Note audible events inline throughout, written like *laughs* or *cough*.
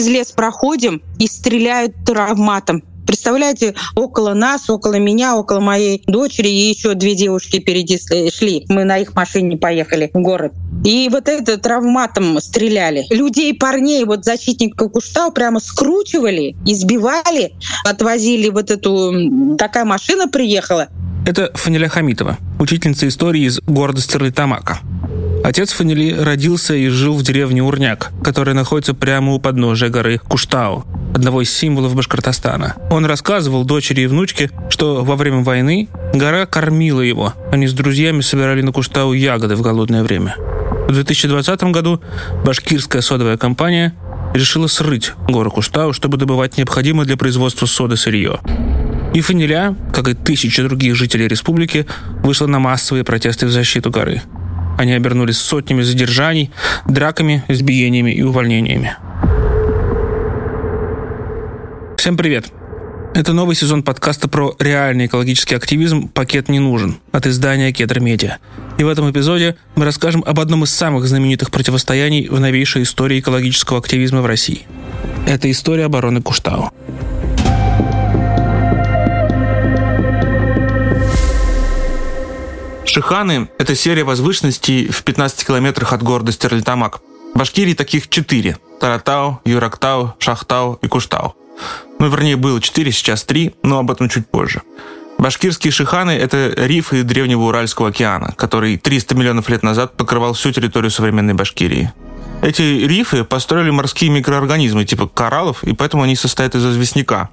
через лес проходим и стреляют травматом. Представляете, около нас, около меня, около моей дочери и еще две девушки впереди шли. Мы на их машине поехали в город. И вот это травматом стреляли. Людей, парней, вот защитников Куштау прямо скручивали, избивали, отвозили вот эту... Такая машина приехала. Это Фаниля Хамитова, учительница истории из города Стерлитамака. Отец Фанили родился и жил в деревне Урняк, которая находится прямо у подножия горы Куштау, одного из символов Башкортостана. Он рассказывал дочери и внучке, что во время войны гора кормила его. Они с друзьями собирали на Куштау ягоды в голодное время. В 2020 году башкирская содовая компания решила срыть гору Куштау, чтобы добывать необходимое для производства соды сырье. И Фаниля, как и тысячи других жителей республики, вышла на массовые протесты в защиту горы – они обернулись сотнями задержаний, драками, избиениями и увольнениями. Всем привет! Это новый сезон подкаста про реальный экологический активизм «Пакет не нужен» от издания «Кедр Медиа». И в этом эпизоде мы расскажем об одном из самых знаменитых противостояний в новейшей истории экологического активизма в России. Это история обороны Куштау. Шиханы – это серия возвышенностей в 15 километрах от города Стерлитамак. В Башкирии таких четыре – Таратау, Юрактау, Шахтау и Куштау. Ну, вернее, было четыре, сейчас три, но об этом чуть позже. Башкирские шиханы – это рифы Древнего Уральского океана, который 300 миллионов лет назад покрывал всю территорию современной Башкирии. Эти рифы построили морские микроорганизмы типа кораллов, и поэтому они состоят из известняка,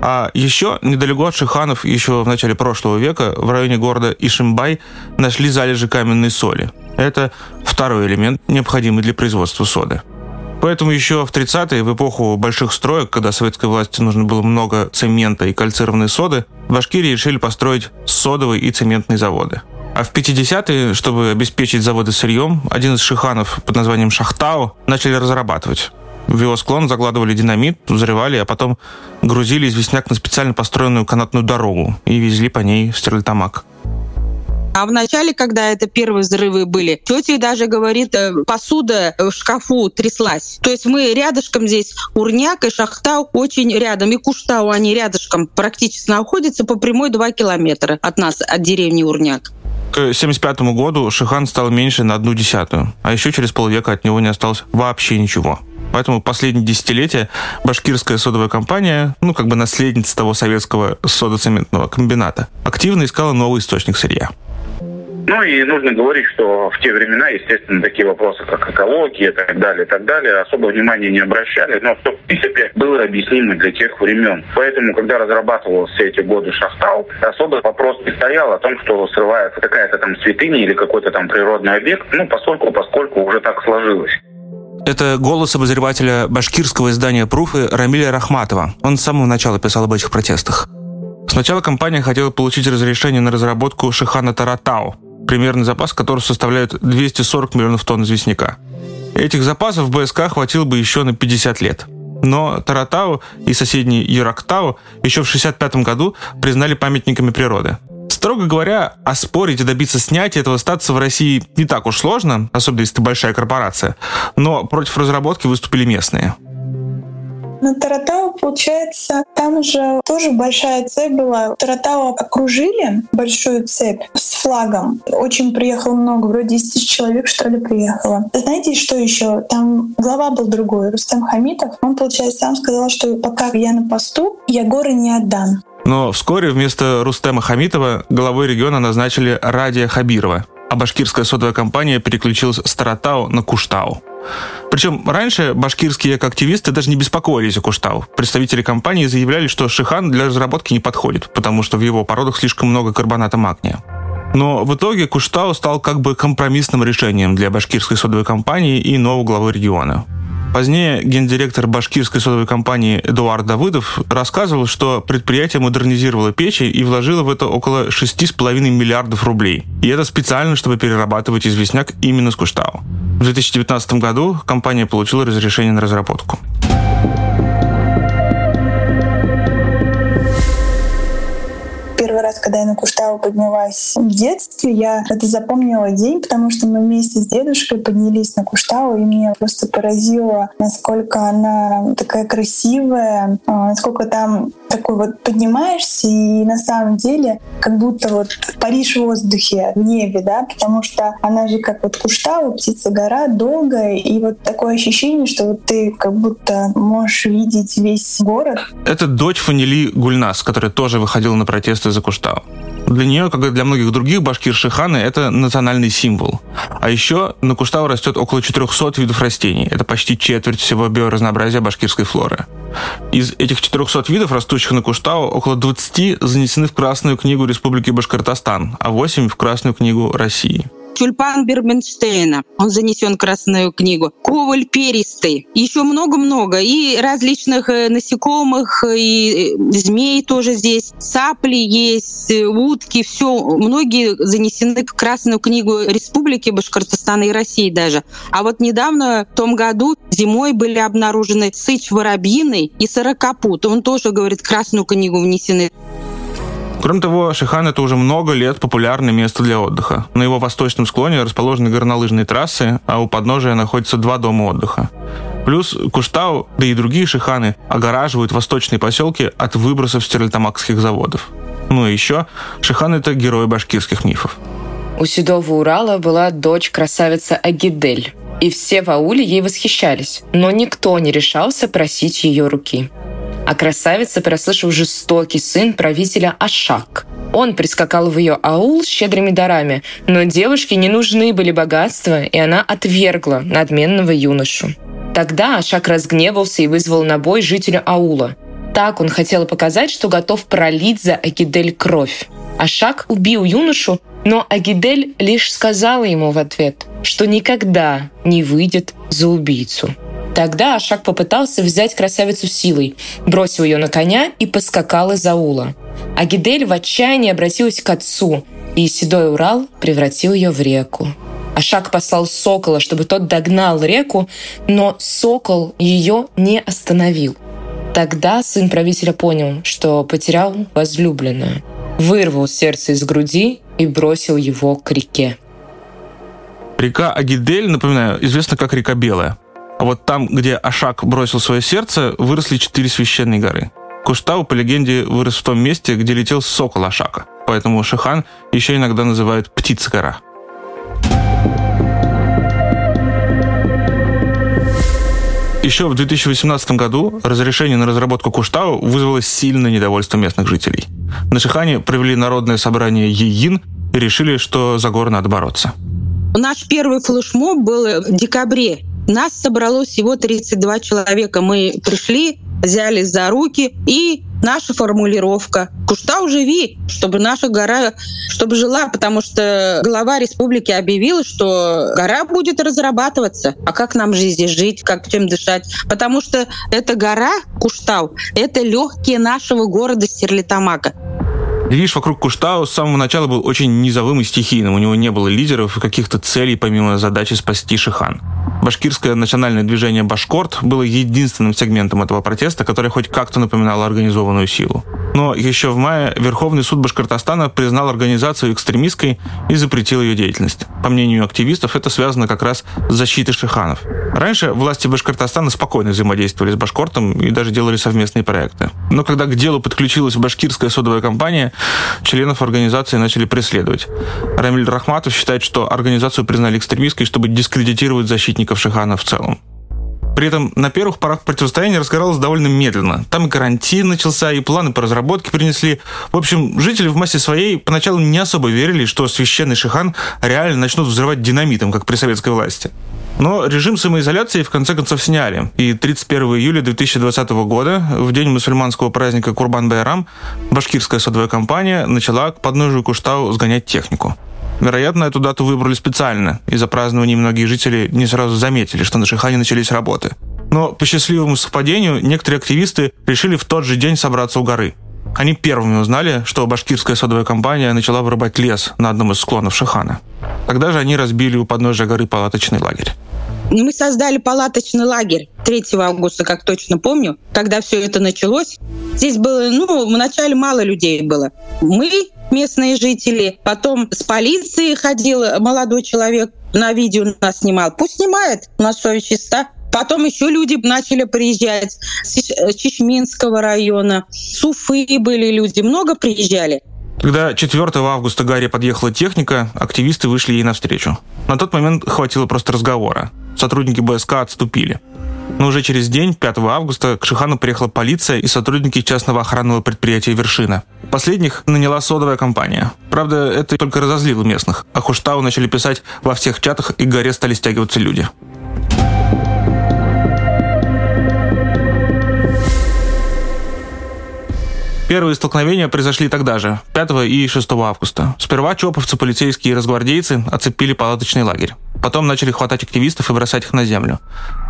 а еще недалеко от Шиханов, еще в начале прошлого века, в районе города Ишимбай, нашли залежи каменной соли. Это второй элемент, необходимый для производства соды. Поэтому еще в 30-е, в эпоху больших строек, когда советской власти нужно было много цемента и кальцированной соды, в Башкирии решили построить содовые и цементные заводы. А в 50-е, чтобы обеспечить заводы сырьем, один из шиханов под названием Шахтау начали разрабатывать. В его склон закладывали динамит, взрывали, а потом грузили известняк на специально построенную канатную дорогу и везли по ней Стерлитамак. А в начале, когда это первые взрывы были, тетя даже говорит, э, посуда в шкафу тряслась. То есть мы рядышком здесь, Урняк и Шахтау очень рядом, и Куштау они рядышком практически находятся по прямой 2 километра от нас, от деревни Урняк. К 1975 году Шихан стал меньше на одну десятую, а еще через полвека от него не осталось вообще ничего. Поэтому последние десятилетия башкирская содовая компания, ну, как бы наследница того советского содоцементного комбината, активно искала новый источник сырья. Ну и нужно говорить, что в те времена, естественно, такие вопросы, как экология и так далее, и так далее, особо внимания не обращали, но что, в принципе, было объяснимо для тех времен. Поэтому, когда разрабатывался все эти годы Шахтал, особо вопрос не стоял о том, что срывается какая-то там святыня или какой-то там природный объект, ну, поскольку, поскольку уже так сложилось. Это голос обозревателя башкирского издания «Пруфы» Рамиля Рахматова. Он с самого начала писал об этих протестах. Сначала компания хотела получить разрешение на разработку Шихана Таратау, примерный запас которого составляет 240 миллионов тонн известняка. Этих запасов БСК хватило бы еще на 50 лет. Но Таратау и соседний Юрактау еще в 1965 году признали памятниками природы. Строго говоря, оспорить и добиться снятия этого статуса в России не так уж сложно, особенно если ты большая корпорация. Но против разработки выступили местные. На Таратау, получается, там же тоже большая цепь была. Таратау окружили, большую цепь с флагом. Очень приехало много, вроде 10 тысяч человек, что ли, приехало. Знаете, что еще? Там глава был другой, Рустам Хамитов. Он, получается, сам сказал, что пока я на посту, я горы не отдам. Но вскоре вместо Рустема Хамитова главой региона назначили Радия Хабирова, а башкирская содовая компания переключилась с Таратау на Куштау. Причем раньше башкирские активисты даже не беспокоились о Куштау. Представители компании заявляли, что Шихан для разработки не подходит, потому что в его породах слишком много карбоната магния. Но в итоге Куштау стал как бы компромиссным решением для башкирской содовой компании и нового главы региона. Позднее гендиректор башкирской содовой компании Эдуард Давыдов рассказывал, что предприятие модернизировало печи и вложило в это около 6,5 миллиардов рублей. И это специально, чтобы перерабатывать известняк именно с Куштау. В 2019 году компания получила разрешение на разработку. Раз, когда я на Куштау поднялась в детстве, я это запомнила день, потому что мы вместе с дедушкой поднялись на Куштау, и меня просто поразило, насколько она такая красивая, а, насколько там такой вот поднимаешься, и на самом деле как будто вот Париж в воздухе, в небе, да, потому что она же как вот Куштау, птица гора, долгая, и вот такое ощущение, что вот ты как будто можешь видеть весь город. Это дочь Фанили Гульнас, которая тоже выходила на протесты за Куштау. Для нее, как и для многих других башкир Шиханы, это национальный символ. А еще на Куштау растет около 400 видов растений. Это почти четверть всего биоразнообразия башкирской флоры. Из этих 400 видов, растущих на Куштау, около 20 занесены в Красную книгу Республики Башкортостан, а 8 в Красную книгу России тюльпан Бербенштейна, он занесен в Красную книгу, коваль перистый, еще много-много, и различных э, насекомых, и э, змей тоже здесь, цапли есть, э, утки, все, многие занесены в Красную книгу Республики Башкортостана и России даже. А вот недавно, в том году, зимой были обнаружены сыч воробьиный и сорокопут. Он тоже, говорит, Красную книгу внесены. Кроме того, Шихан — это уже много лет популярное место для отдыха. На его восточном склоне расположены горнолыжные трассы, а у подножия находятся два дома отдыха. Плюс Куштау, да и другие шиханы огораживают восточные поселки от выбросов стерлитамакских заводов. Ну и еще, Шихан — это герой башкирских мифов. У Седого Урала была дочь красавица Агидель, и все в ауле ей восхищались, но никто не решался просить ее руки а красавица прослышал жестокий сын правителя Ашак. Он прискакал в ее аул щедрыми дарами, но девушке не нужны были богатства, и она отвергла надменного юношу. Тогда Ашак разгневался и вызвал на бой жителя аула. Так он хотел показать, что готов пролить за Агидель кровь. Ашак убил юношу, но Агидель лишь сказала ему в ответ, что никогда не выйдет за убийцу. Тогда Ашак попытался взять красавицу силой, бросил ее на коня и поскакал из аула. А Гидель в отчаянии обратилась к отцу, и седой Урал превратил ее в реку. Ашак послал сокола, чтобы тот догнал реку, но сокол ее не остановил. Тогда сын правителя понял, что потерял возлюбленную, вырвал сердце из груди и бросил его к реке. Река Агидель, напоминаю, известна как река Белая. А вот там, где Ашак бросил свое сердце, выросли четыре священные горы. Куштау, по легенде, вырос в том месте, где летел сокол Ашака. Поэтому Шихан еще иногда называют «птица-гора». Еще в 2018 году разрешение на разработку Куштау вызвало сильное недовольство местных жителей. На Шихане провели народное собрание Еин и решили, что за горы надо бороться. Наш первый флешмоб был в декабре нас собралось всего 32 человека. Мы пришли, взялись за руки, и наша формулировка «Куштау живи», чтобы наша гора чтобы жила, потому что глава республики объявила, что гора будет разрабатываться. А как нам же здесь жить, как чем дышать? Потому что эта гора, Куштау, это легкие нашего города Стерлитамака. Движ вокруг Куштау с самого начала был очень низовым и стихийным. У него не было лидеров и каких-то целей, помимо задачи спасти Шихан. Башкирское национальное движение «Башкорт» было единственным сегментом этого протеста, который хоть как-то напоминал организованную силу. Но еще в мае Верховный суд Башкортостана признал организацию экстремистской и запретил ее деятельность. По мнению активистов, это связано как раз с защитой шиханов. Раньше власти Башкортостана спокойно взаимодействовали с Башкортом и даже делали совместные проекты. Но когда к делу подключилась башкирская содовая компания, членов организации начали преследовать. Рамиль Рахматов считает, что организацию признали экстремистской, чтобы дискредитировать защитников Шихана в целом. При этом на первых порах противостояние разгоралось довольно медленно. Там и карантин начался, и планы по разработке принесли. В общем, жители в массе своей поначалу не особо верили, что священный Шихан реально начнут взрывать динамитом, как при советской власти. Но режим самоизоляции в конце концов сняли. И 31 июля 2020 года, в день мусульманского праздника Курбан-Байрам, башкирская садовая компания начала к подножию Куштау сгонять технику. Вероятно, эту дату выбрали специально. Из-за празднования многие жители не сразу заметили, что на Шихане начались работы. Но по счастливому совпадению некоторые активисты решили в тот же день собраться у горы. Они первыми узнали, что башкирская садовая компания начала вырубать лес на одном из склонов Шихана. Тогда же они разбили у подножия горы палаточный лагерь. Мы создали палаточный лагерь 3 августа, как точно помню, когда все это началось. Здесь было, ну, вначале мало людей было. Мы местные жители. Потом с полицией ходил молодой человек, на видео нас снимал. Пусть снимает, у нас совесть чиста. Потом еще люди начали приезжать с Чечминского района, с Уфы были люди, много приезжали. Когда 4 августа Гарри подъехала техника, активисты вышли ей навстречу. На тот момент хватило просто разговора. Сотрудники БСК отступили. Но уже через день, 5 августа, к Шихану приехала полиция и сотрудники частного охранного предприятия «Вершина». Последних наняла содовая компания. Правда, это только разозлило местных. А Хуштау начали писать во всех чатах, и к горе стали стягиваться люди. Первые столкновения произошли тогда же, 5 и 6 августа. Сперва чоповцы, полицейские и разгвардейцы оцепили палаточный лагерь. Потом начали хватать активистов и бросать их на землю.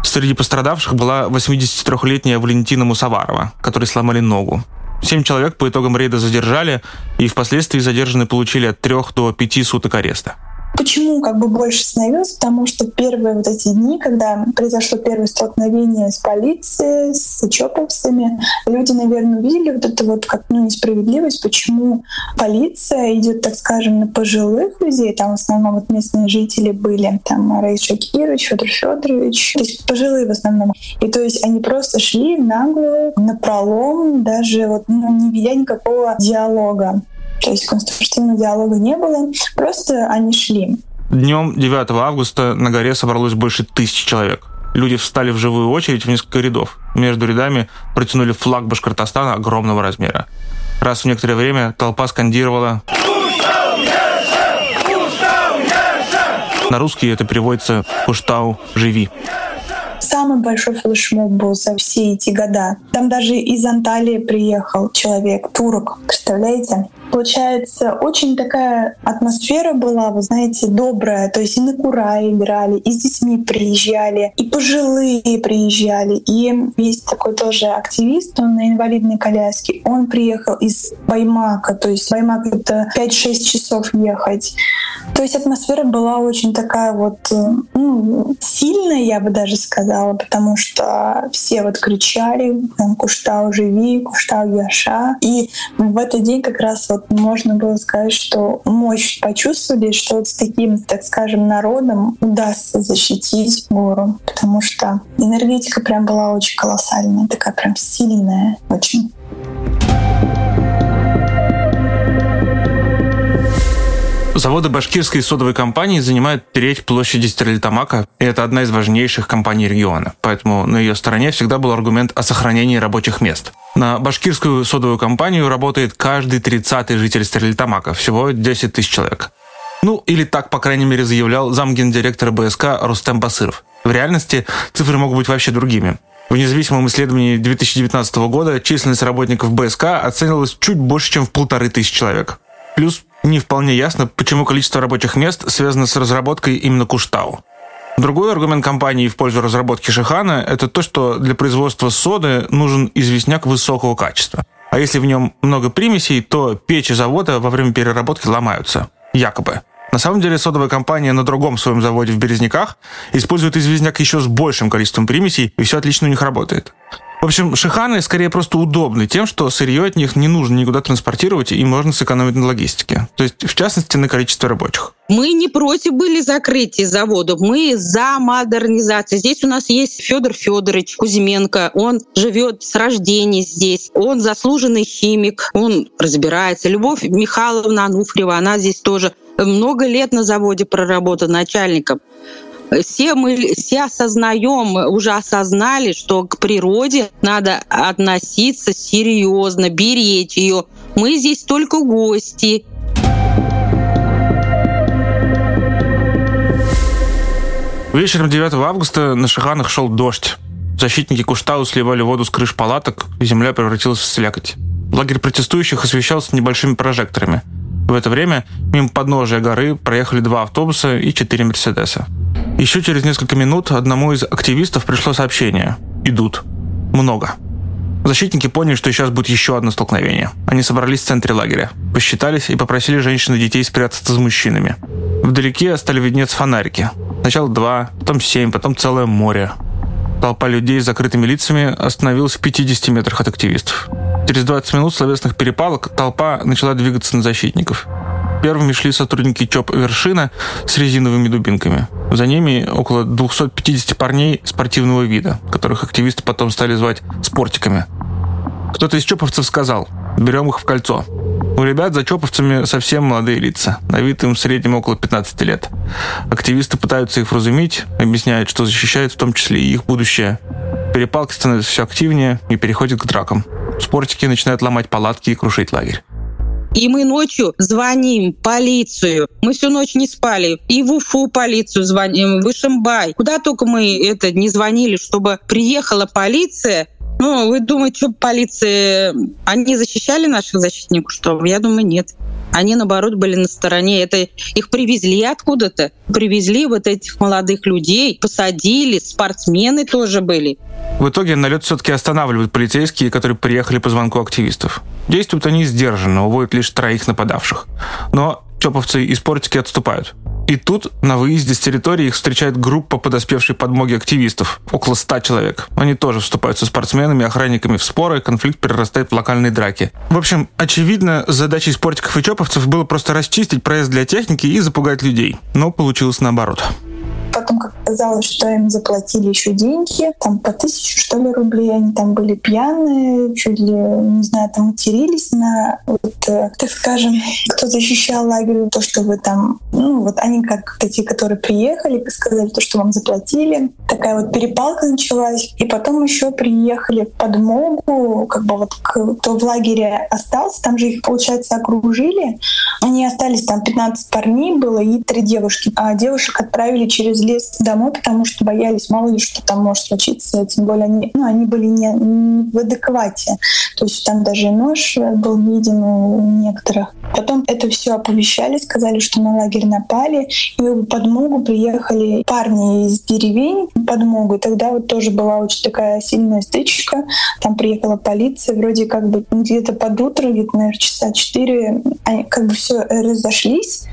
Среди пострадавших была 83-летняя Валентина Мусаварова, которой сломали ногу. Семь человек по итогам рейда задержали, и впоследствии задержанные получили от трех до пяти суток ареста. Почему как бы больше становилось? Потому что первые вот эти дни, когда произошло первое столкновение с полицией, с чоповцами, люди, наверное, увидели вот это вот как ну, несправедливость, почему полиция идет, так скажем, на пожилых людей, там в основном вот местные жители были, там Раис Шакирович, Федор Федорович, то есть пожилые в основном. И то есть они просто шли нагло, на пролом, даже вот ну, не ведя никакого диалога. То есть конструктивного диалога не было, просто они шли. Днем 9 августа на горе собралось больше тысячи человек. Люди встали в живую очередь в несколько рядов. Между рядами протянули флаг Башкортостана огромного размера. Раз в некоторое время толпа скандировала на русский это переводится «Пуштау, живи». Самый большой флешмоб был за все эти года. Там даже из Анталии приехал человек, турок, представляете? Получается, очень такая атмосфера была, вы знаете, добрая. То есть и на Кура играли, и с детьми приезжали, и пожилые приезжали. И есть такой тоже активист, он на инвалидной коляске. Он приехал из Баймака, то есть Баймак — это 5-6 часов ехать. То есть атмосфера была очень такая вот ну, сильная, я бы даже сказала, потому что все вот кричали там, «Куштау, живи! Куштау, Яша!» И в этот день как раз вот можно было сказать, что мощь почувствовали, что вот с таким, так скажем, народом удастся защитить гору, потому что энергетика прям была очень колоссальная, такая прям сильная очень. Заводы башкирской содовой компании занимают треть площади Стерлитамака, и это одна из важнейших компаний региона. Поэтому на ее стороне всегда был аргумент о сохранении рабочих мест. На башкирскую содовую компанию работает каждый 30-й житель Стерлитамака, всего 10 тысяч человек. Ну, или так, по крайней мере, заявлял замгендиректора БСК Рустем Басыров. В реальности цифры могут быть вообще другими. В независимом исследовании 2019 года численность работников БСК оценивалась чуть больше, чем в полторы тысячи человек. Плюс не вполне ясно, почему количество рабочих мест связано с разработкой именно Куштау. Другой аргумент компании в пользу разработки Шихана – это то, что для производства соды нужен известняк высокого качества. А если в нем много примесей, то печи завода во время переработки ломаются. Якобы. На самом деле содовая компания на другом своем заводе в Березняках использует известняк еще с большим количеством примесей, и все отлично у них работает. В общем, шиханы скорее просто удобны тем, что сырье от них не нужно никуда транспортировать, и можно сэкономить на логистике. То есть, в частности, на количестве рабочих. Мы не против были закрытия заводов, мы за модернизацию. Здесь у нас есть Федор Федорович Кузьменко, он живет с рождения здесь, он заслуженный химик, он разбирается. Любовь Михайловна Ануфриева, она здесь тоже много лет на заводе проработала начальником все мы все осознаем, уже осознали, что к природе надо относиться серьезно, беречь ее. Мы здесь только гости. Вечером 9 августа на Шиханах шел дождь. Защитники Куштау сливали воду с крыш палаток, и земля превратилась в слякоть. Лагерь протестующих освещался небольшими прожекторами. В это время мимо подножия горы проехали два автобуса и четыре Мерседеса. Еще через несколько минут одному из активистов пришло сообщение. Идут. Много. Защитники поняли, что сейчас будет еще одно столкновение. Они собрались в центре лагеря, посчитались и попросили женщин и детей спрятаться с мужчинами. Вдалеке стали виднеться фонарики. Сначала два, потом семь, потом целое море. Толпа людей с закрытыми лицами остановилась в 50 метрах от активистов. Через 20 минут словесных перепалок толпа начала двигаться на защитников. Первыми шли сотрудники ЧОП «Вершина» с резиновыми дубинками. За ними около 250 парней спортивного вида, которых активисты потом стали звать «спортиками». Кто-то из ЧОПовцев сказал «берем их в кольцо». У ребят за чоповцами совсем молодые лица. На вид им в среднем около 15 лет. Активисты пытаются их вразумить, объясняют, что защищают в том числе и их будущее. Перепалки становятся все активнее и переходят к дракам. Спортики начинают ломать палатки и крушить лагерь. И мы ночью звоним полицию. Мы всю ночь не спали. И в Уфу полицию звоним, в Ишимбай. Куда только мы это не звонили, чтобы приехала полиция ну, вы думаете, что полиция... Они защищали наших защитников, что? Я думаю, нет. Они, наоборот, были на стороне. Это их привезли откуда-то. Привезли вот этих молодых людей, посадили, спортсмены тоже были. В итоге налет все-таки останавливают полицейские, которые приехали по звонку активистов. Действуют они сдержанно, уводят лишь троих нападавших. Но чоповцы и спортики отступают. И тут на выезде с территории их встречает группа подоспевшей подмоги активистов, около ста человек. Они тоже вступают со спортсменами, охранниками в споры, конфликт перерастает в локальные драки. В общем, очевидно, задачей спортиков и чоповцев было просто расчистить проезд для техники и запугать людей. Но получилось наоборот. Оказалось, что им заплатили еще деньги, там по тысячу, что ли, рублей. Они там были пьяные, чуть ли, не знаю, там матерились на, вот, э, так скажем, *laughs* кто защищал лагерь, то, что вы там, ну, вот они как те, которые приехали, сказали то, что вам заплатили. Такая вот перепалка началась. И потом еще приехали в подмогу, как бы вот кто в лагере остался, там же их, получается, окружили. Они остались, там 15 парней было и три девушки. А девушек отправили через лес домой, потому что боялись, мало ли что там может случиться. Тем более они, ну, они были не, не в адеквате. То есть там даже нож был виден у некоторых. Потом это все оповещали, сказали, что на лагерь напали. И в подмогу приехали парни из деревень подмогу. И тогда вот тоже была очень такая сильная стычка. Там приехала полиция, вроде как бы где-то под утро, где-то, наверное, часа четыре, они как бы все разошлись.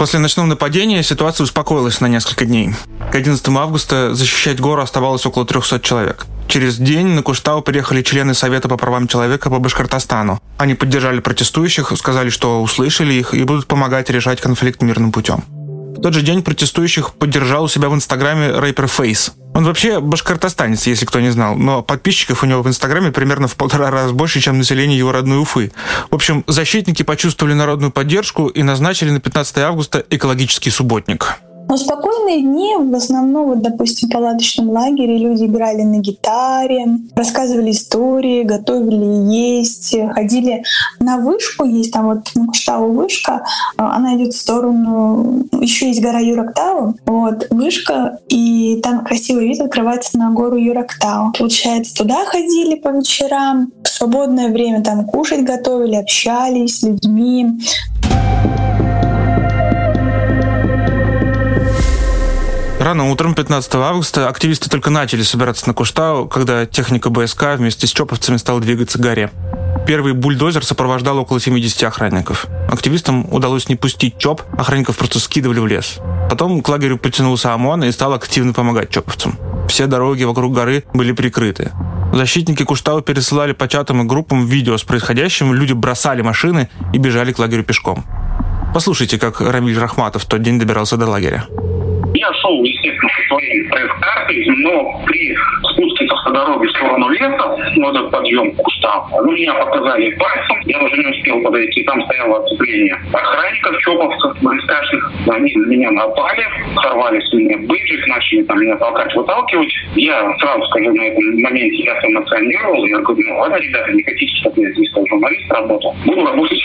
После ночного нападения ситуация успокоилась на несколько дней. К 11 августа защищать гору оставалось около 300 человек. Через день на Куштау приехали члены Совета по правам человека по Башкортостану. Они поддержали протестующих, сказали, что услышали их и будут помогать решать конфликт мирным путем. В тот же день протестующих поддержал у себя в Инстаграме рэпер Фейс. Он вообще башкортостанец, если кто не знал, но подписчиков у него в Инстаграме примерно в полтора раза больше, чем население его родной Уфы. В общем, защитники почувствовали народную поддержку и назначили на 15 августа экологический субботник. Но спокойные дни, в основном, вот, допустим, в палаточном лагере люди играли на гитаре, рассказывали истории, готовили есть, ходили на вышку, есть там вот на Куштаву вышка, а, она идет в сторону, еще есть гора Юрактау, вот, вышка, и там красивый вид открывается на гору Юрактау. Получается, туда ходили по вечерам, в свободное время там кушать готовили, общались с людьми, Рано утром 15 августа активисты только начали собираться на Куштау, когда техника БСК вместе с чоповцами стала двигаться к горе. Первый бульдозер сопровождал около 70 охранников. Активистам удалось не пустить ЧОП, охранников просто скидывали в лес. Потом к лагерю потянулся ОМОН и стал активно помогать чоповцам. Все дороги вокруг горы были прикрыты. Защитники Куштау пересылали по чатам и группам видео с происходящим, люди бросали машины и бежали к лагерю пешком. Послушайте, как Рамиль Рахматов в тот день добирался до лагеря. Я шел, естественно, со своей пресс-картой, но при спуске с автодороги в сторону леса, ну, этот подъем к кустам, ну, меня показали пальцем, я уже не успел подойти, там стояло оцепление охранников, чоповцев, близкашных, они на меня напали, сорвали с меня бейджик, начали там меня толкать, выталкивать. Я сразу скажу, на этом моменте я эмоционировал, я говорю, ну ладно, ребята, не хотите, чтобы я здесь как журналист работал, буду работать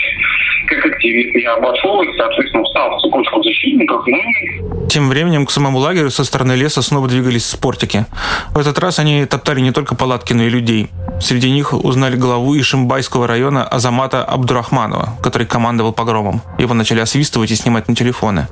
как активист. Я обошел их, соответственно, встал в цепочку защитников, ну и... Тем временем к самому лагерю со стороны леса снова двигались спортики. В этот раз они топтали не только палатки, но и людей. Среди них узнали главу Ишимбайского района Азамата Абдурахманова, который командовал погромом. Его начали освистывать и снимать на телефоны.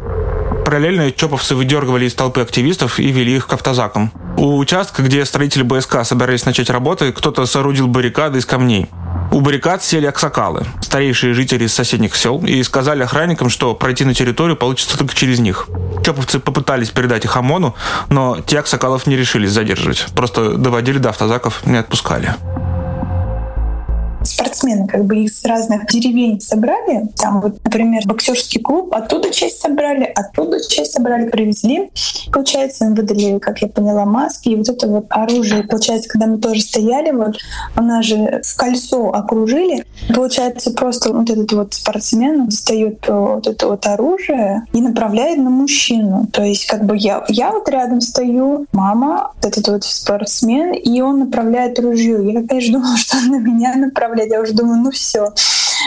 Параллельно чоповцы выдергивали из толпы активистов и вели их к автозакам. У участка, где строители БСК собирались начать работы, кто-то соорудил баррикады из камней. У баррикад сели аксакалы, старейшие жители соседних сел, и сказали охранникам, что пройти на территорию получится только через них. Чоповцы попытались передать их ОМОНу, но те аксакалов не решились задерживать. Просто доводили до автозаков, не отпускали спортсмены как бы из разных деревень собрали. Там вот, например, боксерский клуб, оттуда часть собрали, оттуда часть собрали, привезли. Получается, им выдали, как я поняла, маски и вот это вот оружие. Получается, когда мы тоже стояли, вот она же в кольцо окружили. Получается, просто вот этот вот спортсмен достает вот это вот оружие и направляет на мужчину. То есть как бы я, я вот рядом стою, мама, этот вот спортсмен, и он направляет ружье. Я, конечно, *laughs* думала, что он на меня направляет. Я уже думаю, ну все.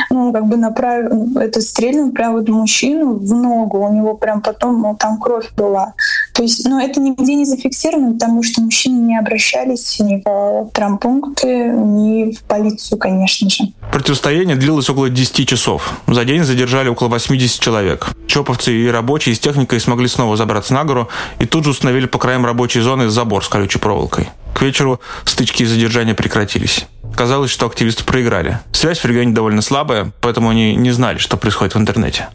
Ну, как бы направил, это стрельнул прям вот мужчину в ногу, у него прям потом ну, там кровь была. То есть, ну, это нигде не зафиксировано, потому что мужчины не обращались ни в травмпункты, ни в полицию, конечно же. Противостояние длилось около 10 часов. За день задержали около 80 человек. Чоповцы и рабочие с техникой смогли снова забраться на гору и тут же установили по краям рабочей зоны забор с колючей проволокой. К вечеру стычки и задержания прекратились. Казалось, что активисты проиграли. Связь в регионе довольно слабая, поэтому они не знали, что происходит в интернете.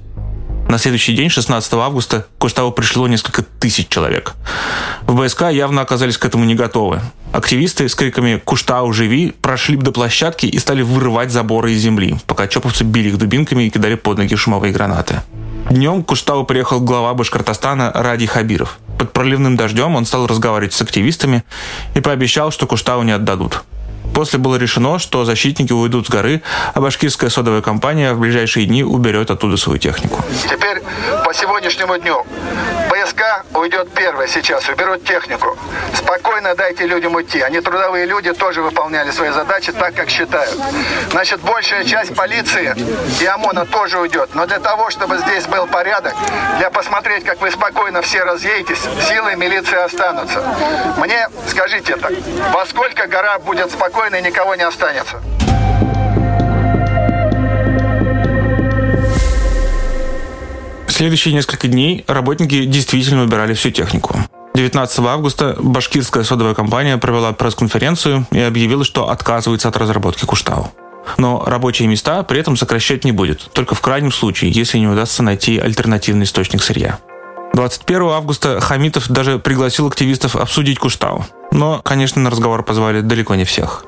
На следующий день, 16 августа, к пришло несколько тысяч человек. В БСК явно оказались к этому не готовы. Активисты с криками «Куштау, живи!» прошли до площадки и стали вырывать заборы из земли, пока чоповцы били их дубинками и кидали под ноги шумовые гранаты. Днем к Куштау приехал глава Башкортостана Ради Хабиров. Под проливным дождем он стал разговаривать с активистами и пообещал, что Куштау не отдадут. После было решено, что защитники уйдут с горы, а башкирская содовая компания в ближайшие дни уберет оттуда свою технику. Теперь по сегодняшнему дню БСК уйдет первой сейчас, уберут технику. Спокойно дайте людям уйти. Они трудовые люди, тоже выполняли свои задачи так, как считают. Значит, большая часть полиции и ОМОНа тоже уйдет. Но для того, чтобы здесь был порядок, для посмотреть, как вы спокойно все разъедетесь, силы милиции останутся. Мне скажите так, во сколько гора будет спокойно спокойно и никого не останется. Следующие несколько дней работники действительно убирали всю технику. 19 августа башкирская содовая компания провела пресс-конференцию и объявила, что отказывается от разработки Куштау. Но рабочие места при этом сокращать не будет, только в крайнем случае, если не удастся найти альтернативный источник сырья. 21 августа Хамитов даже пригласил активистов обсудить Куштау. Но, конечно, на разговор позвали далеко не всех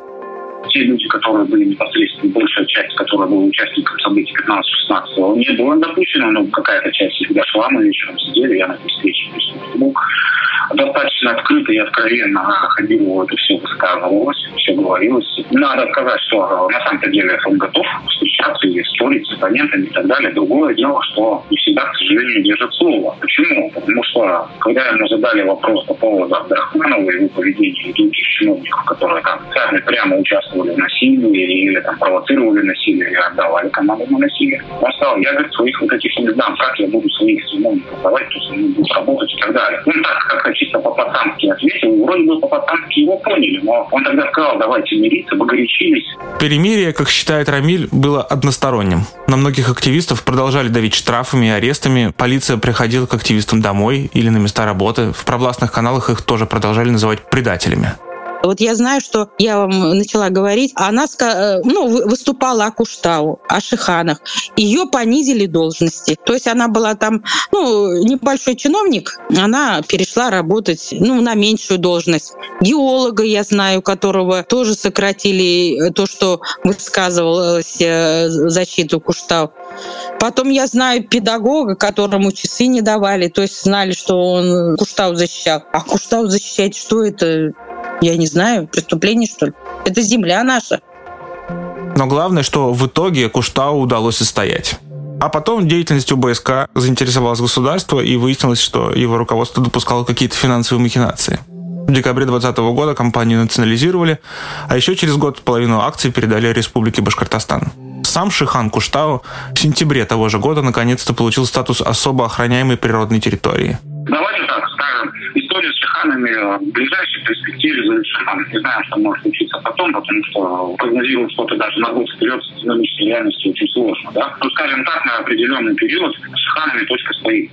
те люди, которые были непосредственно, большая часть, которая была участником событий 15-16, не было допущено, но какая-то часть их дошла, мы вечером сидели, я на этой встрече присутствовал. Достаточно открыто и откровенно ходил это все высказывалось, все говорилось. Надо сказать, что на самом-то деле он готов встречаться и спорить с оппонентами и так далее. Другое дело, что не всегда, к сожалению, держит слово. Почему? Потому что, когда ему задали вопрос по поводу Абдрахманова и его поведения и других чиновников, которые там сами прямо участвовали в насилии или там провоцировали насилие и отдавали команду на насилие, он сказал, я, говорит, своих вот этих не дам, как я буду своих чиновников давать, кто со мной будет работать и так далее. Он так как-то чисто по-пацански ответил, вроде бы по-пацански его поняли, но он тогда сказал, давайте мириться, погорячились. Перемирие, как считает Рамиль, было односторонним. На многих активистов продолжали давить штрафами и арестами. Полиция приходила к активистам домой или на места работы. В провластных каналах их тоже продолжали называть предателями. Вот я знаю, что я вам начала говорить, она э, ну, выступала о Куштау, о Шиханах. Ее понизили должности. То есть она была там ну, небольшой чиновник, она перешла работать ну, на меньшую должность. Геолога, я знаю, которого тоже сократили то, что высказывалось э, защиту Куштау. Потом я знаю педагога, которому часы не давали, то есть знали, что он Куштау защищал. А Куштау защищать что это? Я не знаю, преступление, что ли? Это земля наша. Но главное, что в итоге Куштау удалось состоять. А потом деятельностью БСК заинтересовалось государство и выяснилось, что его руководство допускало какие-то финансовые махинации. В декабре 2020 года компанию национализировали, а еще через год половину акций передали Республике Башкортостан. Сам Шихан Куштау в сентябре того же года наконец-то получил статус особо охраняемой природной территории. Давайте так скажем, Шиханами в ближайшей перспективе завершена. Не знаем, что может случиться потом, потому что прогнозировать что-то даже на год вперед с динамической реальностью очень сложно. Да? Ну, скажем так, на определенный период с Шиханами точка стоит.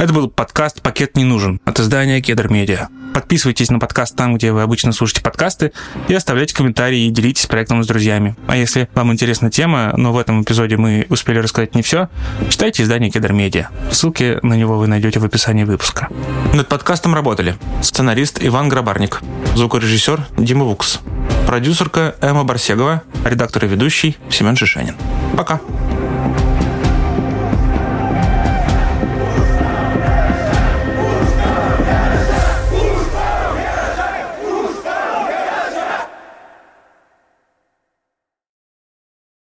Это был подкаст «Пакет не нужен» от издания «Кедр Медиа». Подписывайтесь на подкаст там, где вы обычно слушаете подкасты, и оставляйте комментарии и делитесь проектом с друзьями. А если вам интересна тема, но в этом эпизоде мы успели рассказать не все, читайте издание «Кедр Медиа». Ссылки на него вы найдете в описании выпуска. Над подкастом работали сценарист Иван Грабарник, звукорежиссер Дима Вукс, продюсерка Эмма Барсегова, редактор и ведущий Семен Шишенин. Пока!